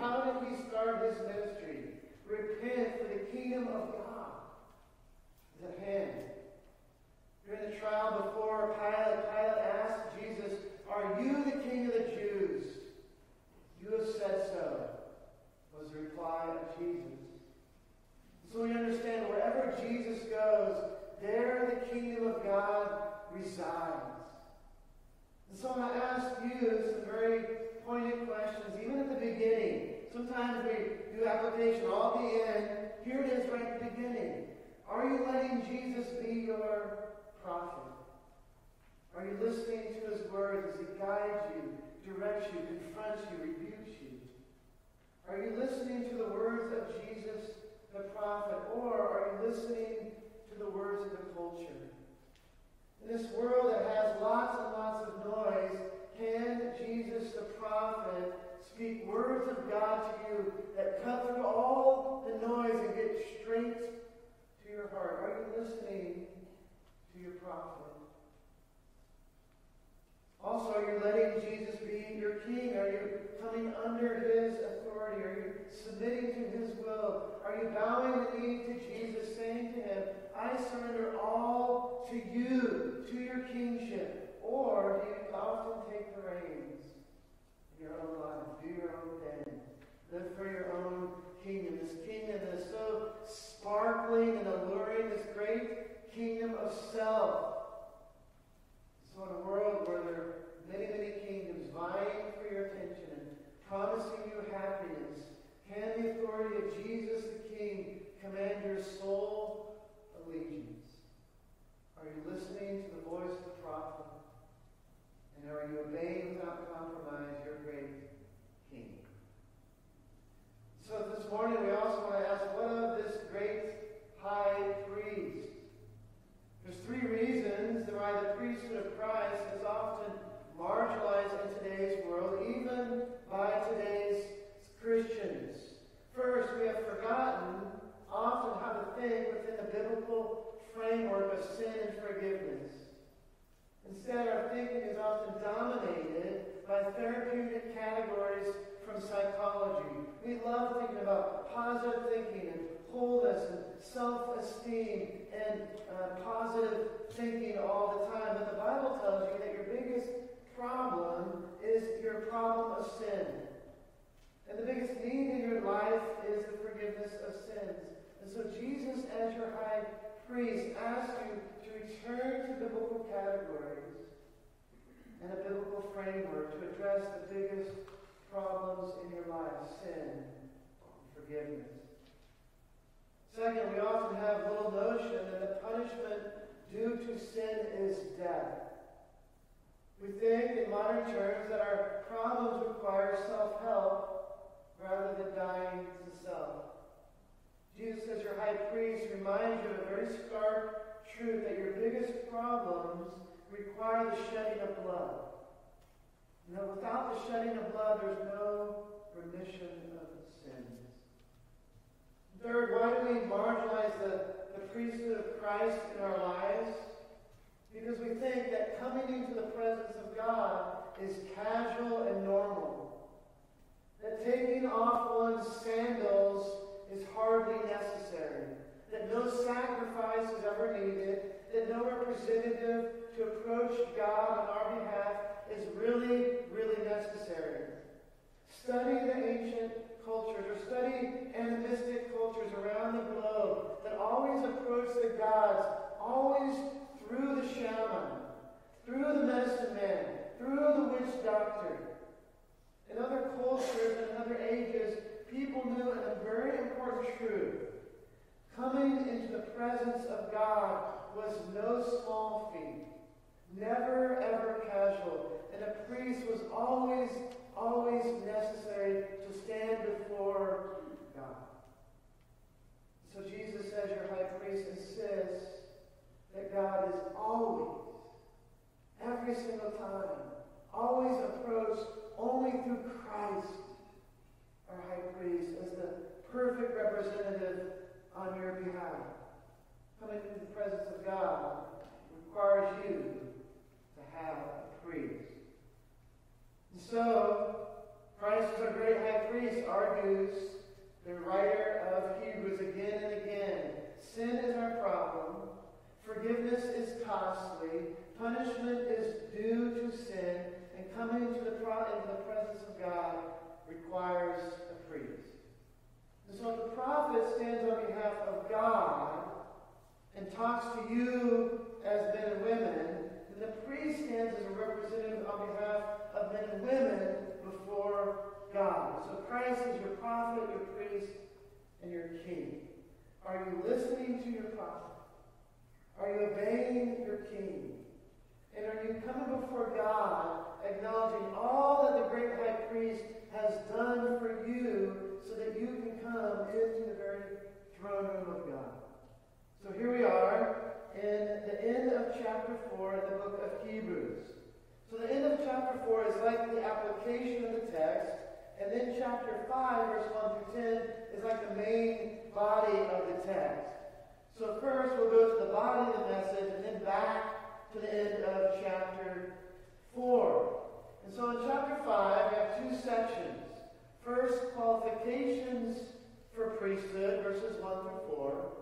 How did he start his ministry? Repent, for the kingdom of God is at hand. During the trial before Pilate, Pilate asked Jesus, Are you the king of the Jews? You have said so, was the reply of Jesus. So we understand wherever Jesus goes, there the kingdom of God resides. And so I ask you some very pointed questions, even at the beginning. Sometimes we do application all at the end. Here it is right at the beginning. Are you letting Jesus be your prophet? Are you listening to his words as he guides you, directs you, confronts you, rebukes you? Are you listening to the words of Jesus the prophet, or are you listening to the words of the culture? In this world that has lots lots of words of God to you that cut through all the noise and get straight to your heart? Are you listening to your prophet? Also, are you letting Jesus be your king? Are you coming under his authority? Are you submitting to his will? Are you bowing the knee to Jesus, saying to him, I surrender all to you, to your kingship? Or do you often take the reins in your own life, do your own thing, live for your own kingdom? This kingdom is so sparkling and alluring, this great kingdom of self. So in a world where there are many, many kingdoms vying for your attention and promising you happiness, can the authority of Jesus the King command your soul allegiance? Are you listening to the voice of the prophet? And are you obeying without compromise your great King? So this morning we also want to ask, what of this great high priest? There's three reasons why the priesthood of Christ is often marginalized in today's world, even by today's Christians. First, we have forgotten often how to think within the biblical framework of sin and forgiveness. Instead, our thinking is often dominated by therapeutic categories from psychology. We love thinking about positive thinking and wholeness and self-esteem and uh, positive thinking all the time. But the Bible tells you that your biggest problem is your problem of sin. And the biggest need in your life is the forgiveness of sins. And so Jesus, as your high priest, asks you to return to biblical categories and a biblical framework to address the biggest problems in your life, sin forgiveness. Second, we often have little notion that the punishment due to sin is death. We think in modern terms that our problems require self-help rather than dying to self. Jesus, as your high priest, reminds you of a very stark truth that your biggest problems require the shedding of blood. Without the shedding of blood, there's no remission of sins. Third, why do we marginalize the, the priesthood of Christ in our lives? Because we think that coming into the presence of God is casual and normal. That taking off one's sandals is hardly necessary, that no sacrifice is ever needed, that no representative to approach God on our behalf is really necessary. Study the ancient cultures or study animistic cultures around the globe that always approach the gods, always through the shaman, through the medicine man, through the witch doctor. In other cultures and other ages, people knew a very important truth. Coming into the presence of God was no small feat. Never, ever casual. And a priest was always, always necessary to stand before God. So Jesus says your high priest insists that God is always, every single time, always approached only through Christ, our high priest, as the perfect representative on your behalf. Coming into the presence of God requires you to have a priest. So, Christ is our great high priest, argues the writer of Hebrews again and again. Sin is our problem. Forgiveness is costly. Punishment is due to sin. And coming into the, into the presence of God requires a priest. And so the prophet stands on behalf of God and talks to you as men and women, the priest stands as a representative on behalf of men and women before God. So Christ is your prophet, your priest, and your king. Are you listening to your prophet? Are you obeying your king? And are you coming before God, acknowledging all that the great high priest has done for you so that you can come into the very throne room of God? So here we are in the end of chapter 4 in the book of Hebrews. So the end of chapter 4 is like the application of the text, and then chapter 5, verse 1 through 10, is like the main body of the text. So first we'll go to the body of the message and then back to the end of chapter 4. And so in chapter 5 we have two sections. First, qualifications for priesthood, verses 1 through 4.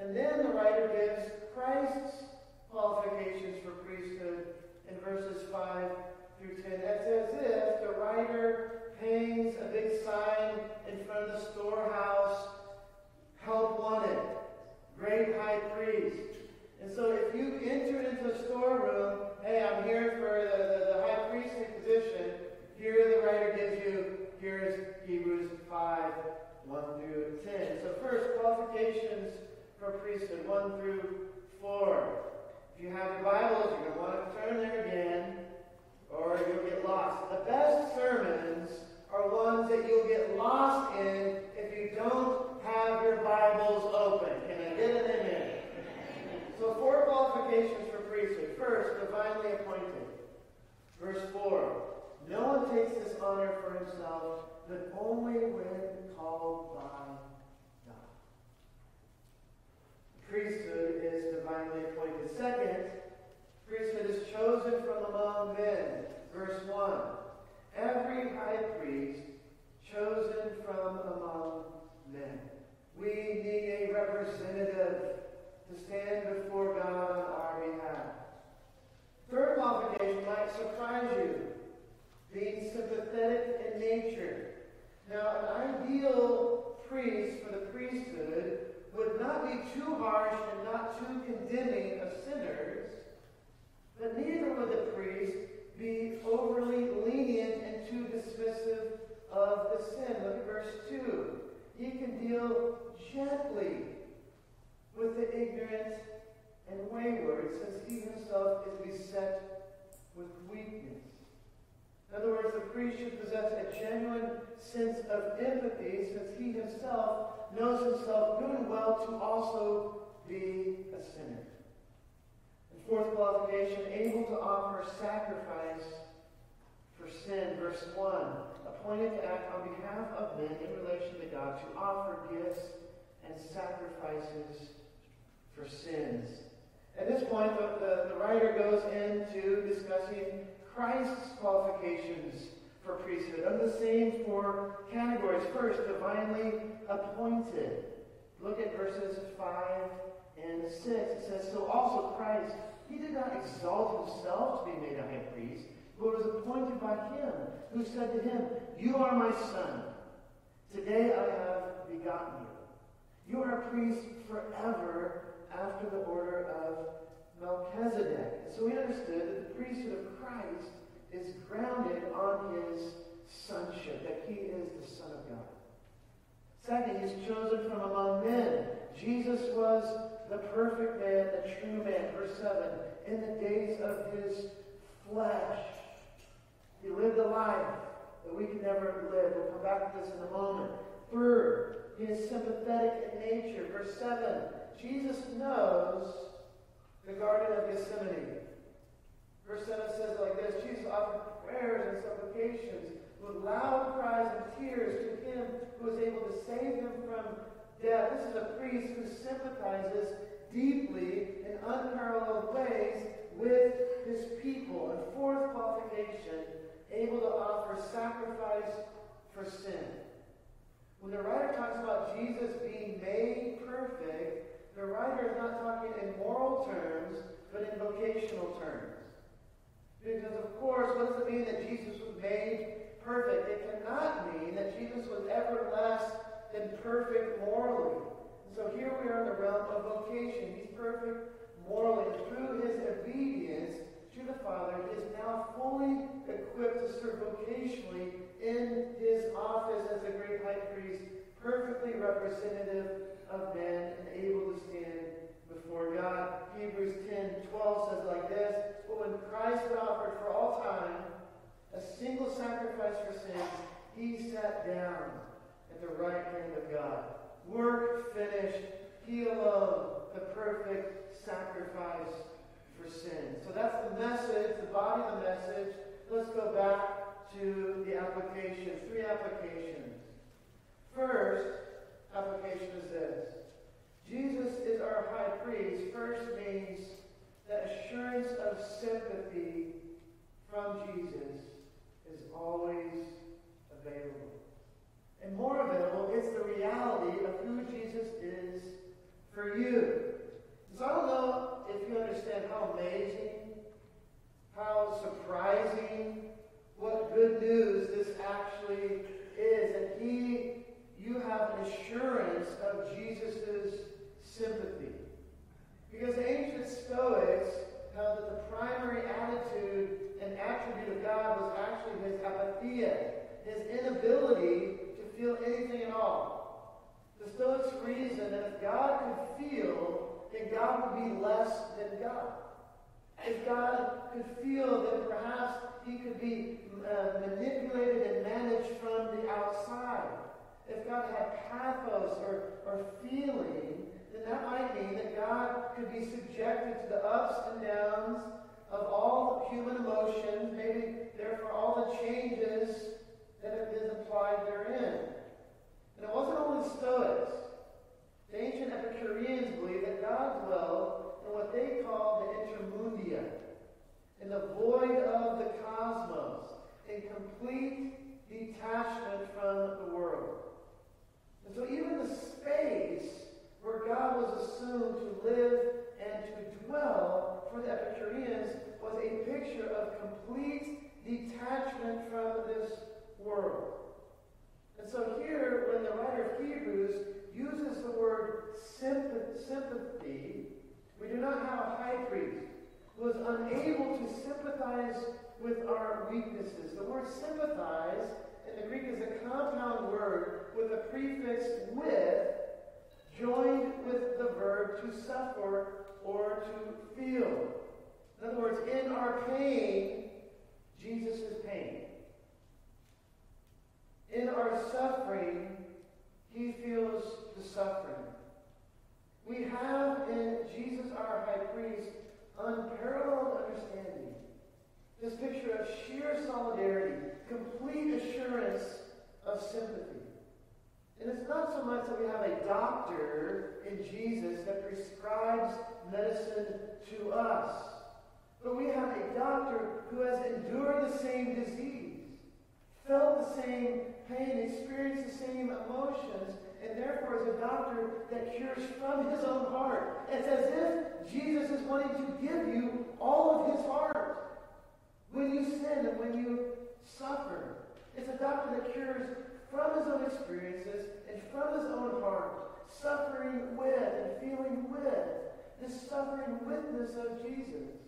And then the writer gives Christ's qualifications for priesthood in verses 5 through 10. It's as if the writer hangs a big sign in front of the storehouse, help wanted great high priest. And so if you enter into the storeroom, hey, I'm here for the, the, the high priestly position, here the writer gives you, here's Hebrews 5, 1 through 10. So first, qualifications for priesthood, 1 through 4. If you have your Bibles, you're going to want to turn there again, or you'll get lost. The best sermons are ones that you'll get lost in if you don't have your Bibles open. Can I get an amen? So, four qualifications for priesthood. First, divinely appointed. Verse 4 No one takes this honor for himself, but only when called by God. Priesthood is divinely appointed. Second, priesthood is chosen from among men. Verse 1 Every high priest chosen from among men. We need a representative to stand before God on our behalf. Third qualification might surprise you being sympathetic in nature. Now, an ideal priest for the priesthood would not be too harsh and not too condemning of sinners, but neither would the priest be overly lenient and too dismissive of the sin. Look at verse 2. He can deal gently with the ignorant and wayward, since he himself is beset with weakness. In other words, the priest should possess a genuine sense of empathy, since he himself knows himself and well to also be a sinner. And fourth qualification, able to offer sacrifice for sin. Verse 1 appointed to act on behalf of men in relation to God, to offer gifts and sacrifices for sins. At this point, the, the, the writer goes into discussing Christ's qualifications for priesthood. are the same four categories. First, divinely appointed. Look at verses 5 and 6. It says, So also Christ, he did not exalt himself to be made a high priest, but was appointed by him, who said to him, You are my son. Today I have begotten you. You are a priest forever after the order of Melchizedek. So we understood that the priesthood of Christ is grounded on his sonship, that he is the Son of God. Second, he's chosen from among men. Jesus was the perfect man, the true man. Verse 7 In the days of his flesh, he lived a life that we can never live. We'll come back to this in a moment. Third, he is sympathetic in nature. Verse 7 Jesus knows the Garden of Gethsemane. Verse 7 says like this Jesus offered prayers and supplications with loud cries and tears to him who is able to save him from death. This is a priest who sympathizes deeply in unparalleled ways with his people. And fourth qualification, able to offer sacrifice for sin. When the writer talks about Jesus being made perfect, the writer is not talking in moral terms, but in vocational terms. Because, of course, what does it mean that Jesus was made perfect? It cannot mean that Jesus was ever less than perfect morally. So here we are in the realm of vocation. He's perfect morally. Through his obedience to the Father, he is now fully equipped to serve vocationally in his office as a great high priest, perfectly representative of men and able to stand before God. Hebrews 10 12 says like this But when Christ had offered for all time a single sacrifice for sins, he sat down the right hand of God. Work finished. He alone, the perfect sacrifice for sin. So that's the message, the body of the message. Let's go back to the application. Three applications. First application is this Jesus is our high priest first means that assurance of sympathy from Jesus is always available. And more available, it's the reality of who Jesus is for you. So I don't know if you understand how amazing, how surprising, what good news this actually is. And he, you have an assurance of Jesus' sympathy. Because the ancient Stoics held that the primary attitude and attribute of God was actually his apatheia, his inability to feel anything at all. The Stoics reasoned that if God could feel, then God would be less than God. If God could feel, then perhaps he could be uh, manipulated and managed from the outside. If God had pathos or, or feeling, then that might mean that God could be subjected to the ups and downs of all human emotions, maybe therefore all the changes that have been applied therein. And it wasn't only Stoics. The ancient Epicureans believed that God dwelled in what they called the intermundia, in the void of the cosmos, in complete detachment from the world. And so even the space where God was assumed to live and to dwell for the Epicureans was a picture of complete detachment from this world. And so here, when the writer of Hebrews uses the word sympathy, we do not have a high priest who is unable to sympathize with our weaknesses. The word sympathize in the Greek is a compound word with a prefix with joined with the verb to suffer or to feel. In other words, in our pain, Jesus is pain. In our suffering, he feels the suffering. We have in Jesus, our high priest, unparalleled understanding. This picture of sheer solidarity, complete assurance of sympathy. And it's not so much that we have a doctor in Jesus that prescribes medicine to us, but we have a doctor who has endured the same disease, felt the same pain, experienced the same emotions, and therefore is a doctor that cures from his own heart. It's as if Jesus is wanting to give you all of his heart. When you sin and when you suffer, it's a doctor that cures from his own experiences and from his own heart, suffering with and feeling with this suffering witness of Jesus.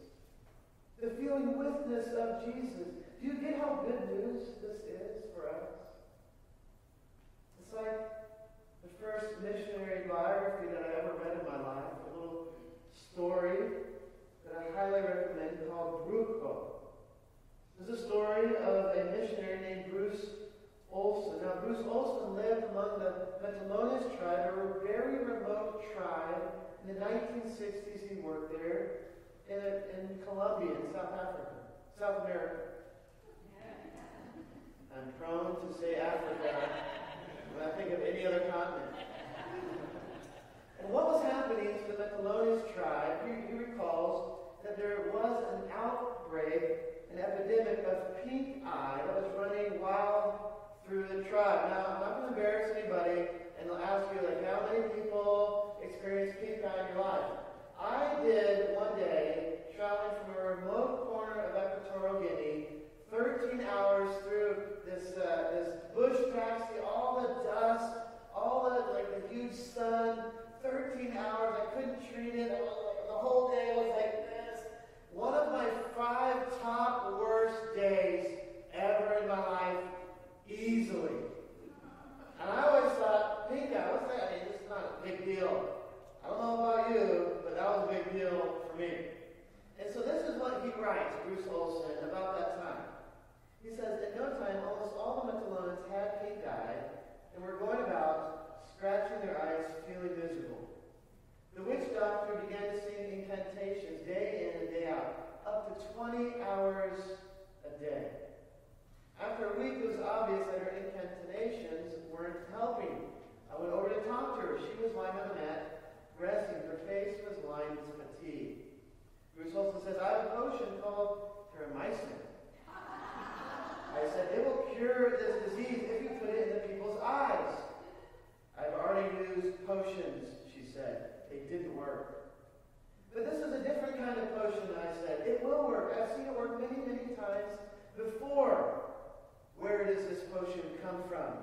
The feeling witness of Jesus. Do you get how good news this is for us? It's like the first missionary biography that I ever read in my life, a little story that I highly recommend called Bruchko. There's a story of a missionary named Bruce Olson. Now, Bruce Olson lived among the Motilones tribe, a very remote tribe. In the 1960s, he worked there in, in Colombia, in South Africa, South America. I'm prone to say Africa when I think of any other continent. And what was happening to the Motilones tribe, he, he recalls that there was an outbreak an epidemic of pink eye that was running wild through the tribe. Now, I'm not going to embarrass anybody and they'll ask you, like, how many people experience pink eye in your life? I did one day, traveling from a remote corner of Equatorial Guinea, 13 hours through this, uh, this bush taxi, all the dust, all the, like, the huge sun, 13 hours. I couldn't treat it. The whole day was like this. one of my five top worst days ever in my life, easily. And I always thought, pink eye, what's that? I mean, it's not a big deal. I don't know about you, but that was a big deal for me. And so this is what he writes, Bruce Olson, about that time. He says, at no time, almost all the Motilones had pink eye and were going about scratching their eyes, feeling miserable. The witch doctor began to sing incantations day in and day out, up to 20 hours a day. After a week, it was obvious that her incantations weren't helping. I went over to talk to her. She was lying on a mat, resting. Her face was lined with fatigue. Bruce Olson says, I have a potion called terramycin. I said, it will cure this disease if you put it in the people's eyes. I've already used potions, she said. It didn't work. But this is a different kind of potion, I said. It will work. I've seen it work many, many before. Where does this potion come from?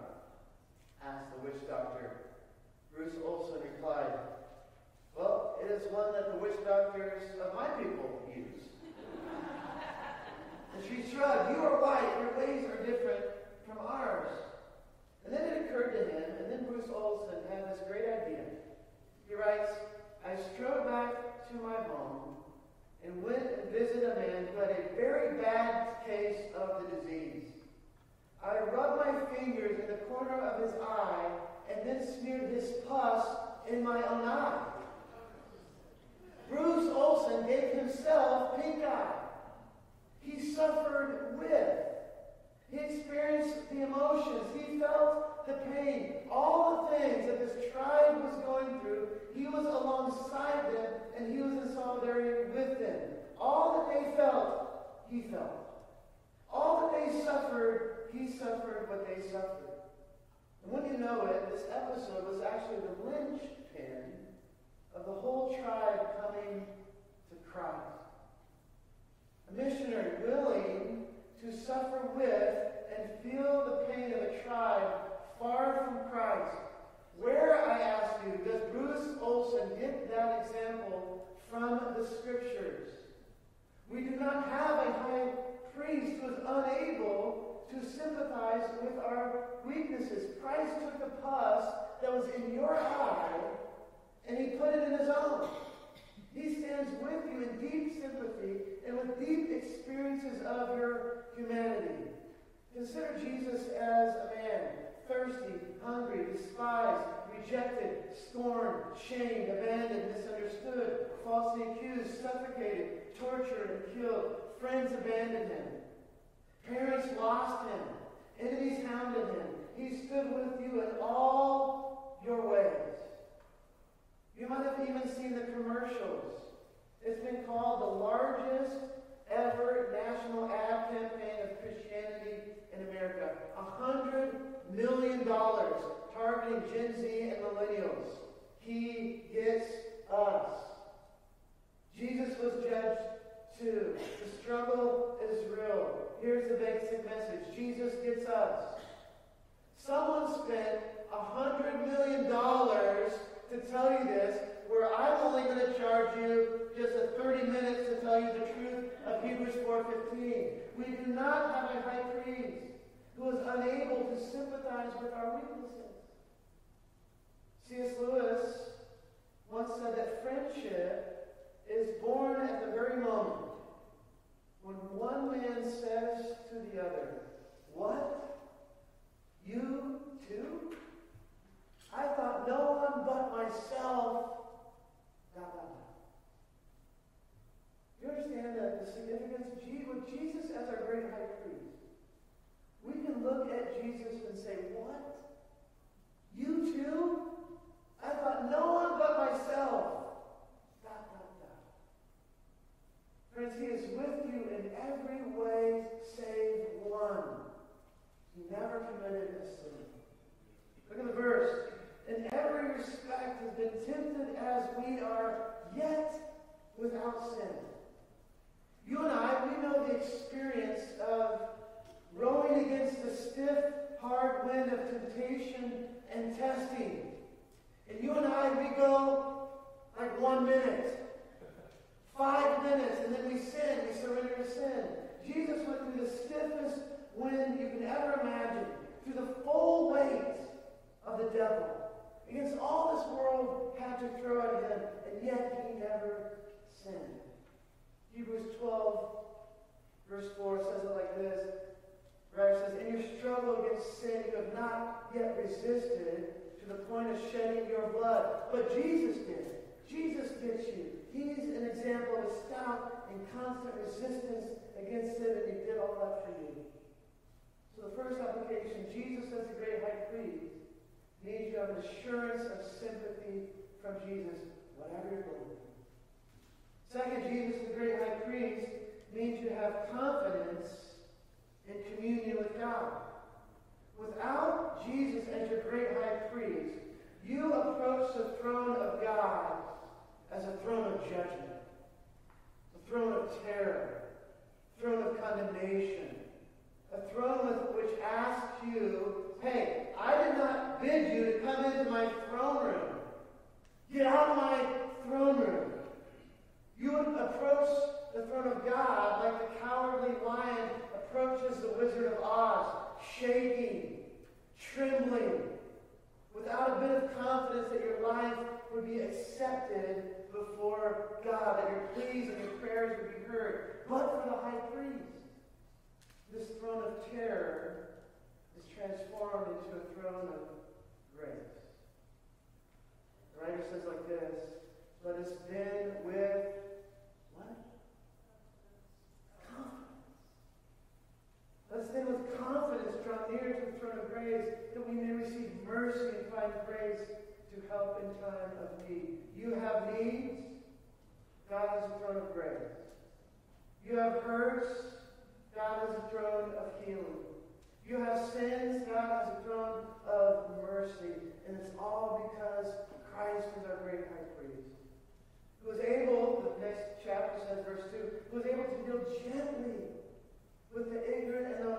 asked the witch doctor. Bruce Olson replied, Well, it is one that the witch doctors of my people use. and she shrugged, You are white. Your ways are different from ours. And then it occurred to him, and then Bruce Olson had this great idea. He writes, I strode back to my home and went and visited a man who had a very bad case of the disease. I rubbed my fingers in the corner of his eye and then smeared his pus in my own eye. Bruce Olson gave himself pink eye. He suffered with. He experienced the emotions. He felt the pain. All the things that this tribe was going through, he was alongside them and he was in solidarity with them. All that they felt, he felt. All that they suffered, he suffered what they suffered. And when you know it, this episode was actually the linchpin of the whole tribe coming to Christ. A missionary willing to suffer with and feel the pain of a tribe far from Christ. Where, I ask you, does Bruce Olson get that example from the Scriptures? We do not have a high priest who is unable to sympathize with our weaknesses. Christ took the pus that was in your eye and he put it in his own. He stands with you in deep sympathy and with deep experiences of your humanity. Consider Jesus as a man, thirsty, hungry, despised, rejected, scorned, shamed, abandoned, falsely accused, suffocated, tortured, and killed. Friends abandoned him. Parents lost him. Enemies hounded him. He stood with you in all your ways. You might have even seen the commercials. It's been called the largest ever national ad campaign of Christianity in America. A hundred million dollars targeting Gen Z and millennials. He gets us. Jesus was judged too. The struggle is real. Here's the basic message Jesus gets us. Someone spent a hundred million dollars to tell you this, where I'm only going to charge you just a 30 minutes to tell you the truth of Hebrews 4.15. We do not have a high priest who is unable to sympathize with our weaknesses. C.S. Lewis once said that friendship is born at the very moment when one man says the other, What? You too? I thought no one but myself. Dot, dot, dot. You understand the, the significance? With Jesus as our great high priest, we can look at Jesus and say, What? You too? I thought no one but myself. Friends, He is with you in every way save one. He never committed a sin. Look at the verse. In every respect has been tempted as we are, yet without sin. You and I, we know the experience of rowing against the stiff, hard wind of temptation and testing. And you and I, we go like one minute, five minutes, and then we sin, we surrender to sin. Jesus went through the stiffest wind you can ever imagine, through the full weight of the devil. Against all this world had to throw at him, and yet he never sinned. Hebrews 12, verse 4 says it like this. It says, In your struggle against sin, you have not yet resisted to the point of shedding your blood. But Jesus did. Jesus gets you. He's an example of stout and constant resistance against sin, and he did all that for you. So the first application, Jesus as the great high priest, means you have an assurance of sympathy from Jesus, whatever you're going through. Second, Jesus, the great high priest, means you have confidence in communion with God. Without Jesus as your great high priest, you approach the throne of God as a throne of judgment, a throne of terror, a throne of condemnation, a throne which asks you, hey, I did not bid you to come into my throne room. Get out of my throne room. You approach the throne of God like the cowardly lion approaches the Wizard of Oz, shaking, trembling, without a bit of confidence that your life would be accepted before God, that your pleas and your prayers would be heard. But for the high priest, this throne of terror is transformed into a throne of grace. The writer says like this, Let us then with what? Confidence. Let's then with confidence draw near to the throne of grace that we may receive mercy and find grace to help in time of need. You have needs, God has a throne of grace. You have hurts, God has a throne of healing. You have sins, God has a throne of mercy. And it's all because Christ is our great high priest. Who was able, the next chapter says, verse 2, who was able to deal gently with the ignorant and the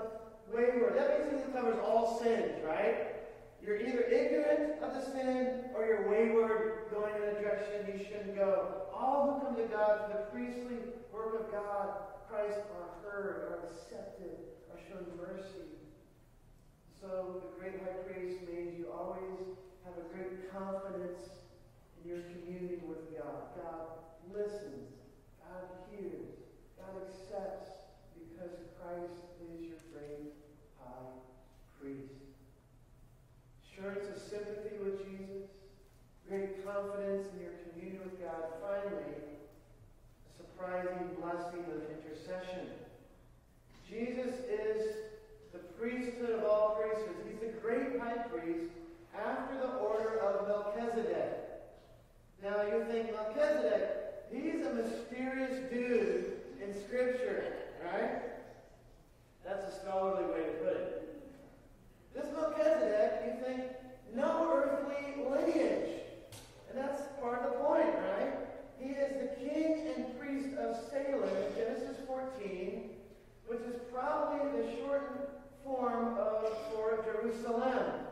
wayward. That basically covers all sins, right? You're either ignorant of the sin or you're wayward, going in a direction you shouldn't go. All who come to God through the priestly work of God, Christ, are heard, are accepted, are shown mercy. So the great high priest means you always have a great confidence in your communion with God. God listens. God hears. God accepts because Christ is your great high priest. Assurance of sympathy with Jesus, great confidence in your communion with God. Finally, surprising blessing of intercession. Jesus is the priesthood of all priests. He's the great high priest after the order of Melchizedek. Now you think, Melchizedek, he's a mysterious dude in Scripture, right? That's a scholarly way to put it. This Melchizedek, you think, no earthly lineage. And that's part of the point, right? He is the king of Salem in Genesis 14, which is probably the shortened form of for Jerusalem,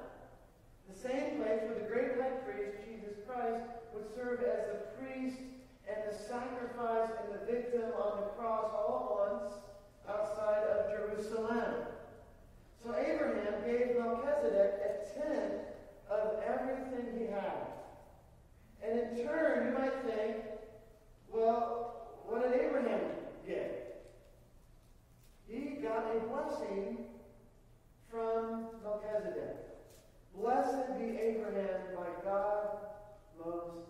the same place where the great high priest, Jesus Christ, would serve as the priest and the sacrifice and the victim on the cross all at once outside of Jerusalem. So Abraham gave Melchizedek a tenth of everything he had. And in turn, you might think, well, what did Abraham get? He got a blessing from Melchizedek. Blessed be Abraham by God Most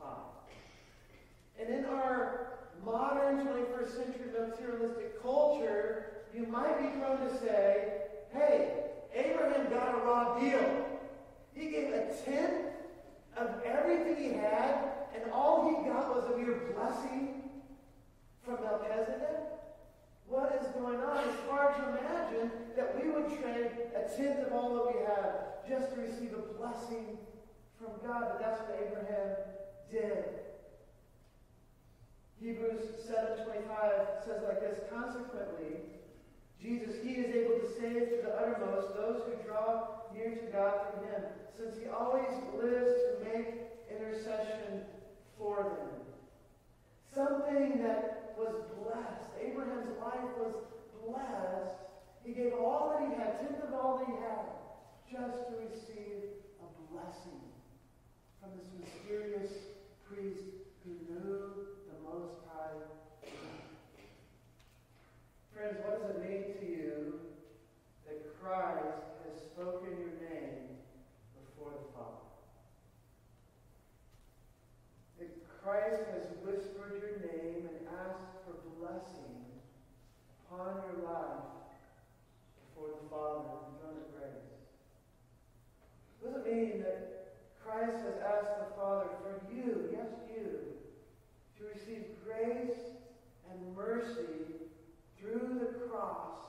High. And in our modern 21st century materialistic culture, you might be prone to say, hey, Abraham got a raw deal. He gave a tenth of everything he had, and all he got was a mere blessing from Melchizedek. What is going on? It's hard to imagine that we would trade a tenth of all that we have just to receive a blessing from God, but that's what Abraham did. Hebrews 7.25 says like this, Consequently, Jesus, he is able to save to the uttermost those who draw near to God through him, since he always lives to make intercession for them. Something that was blessed. Abraham's life was blessed. He gave all that he had, tenth of all that he had, just to receive a blessing from this mysterious priest who knew the Most High. Friends, what does it mean to you that Christ has spoken your name before the Father? That Christ has whispered your name asked for blessing upon your life before the Father and throne of grace. It mean that Christ has asked the Father for you, yes, you, to receive grace and mercy through the cross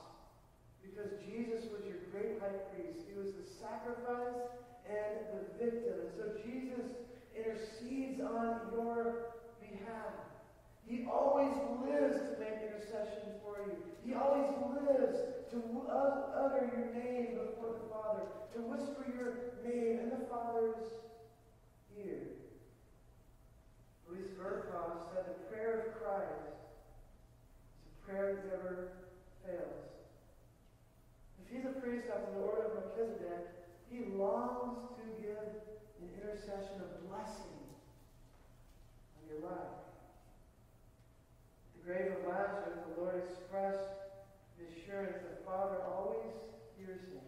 because Jesus was your great high priest. He was the sacrifice and the victim. And so Jesus intercedes on your behalf. He always lives to make intercession for you. He always lives to utter your name before the Father, to whisper your name in the Father's ear. Louis Berkhof said the prayer of Christ is a prayer that never fails. If he's a priest after the order of Melchizedek, he longs to give an intercession of blessing on your life. The grave of Lazarus, the Lord expressed the assurance that Father always hears him.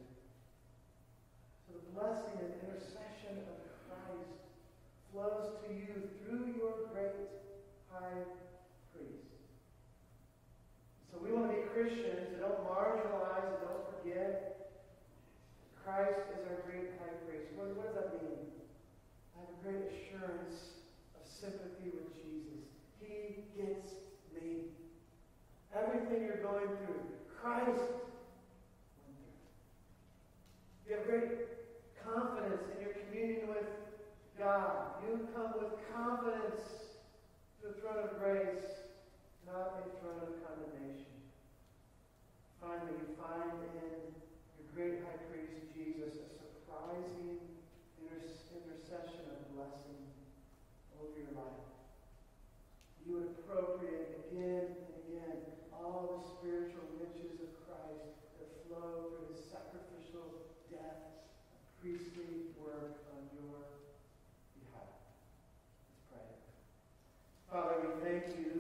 So the blessing and intercession of Christ flows to you through your great high priest. so we want to be Christians that don't marginalize and don't forget. Christ is our great high priest. What, what does that mean? I have a great assurance of sympathy with Jesus. He gets Everything you're going through, Christ went through. You have great confidence in your communion with God. You come with confidence to the throne of grace not a throne of condemnation. Finally, you find in your great high priest Jesus a surprising intercession of blessing over your life you would appropriate again and again all the spiritual riches of Christ that flow through his sacrificial death, priestly work on your behalf. Let's pray. Father, we thank you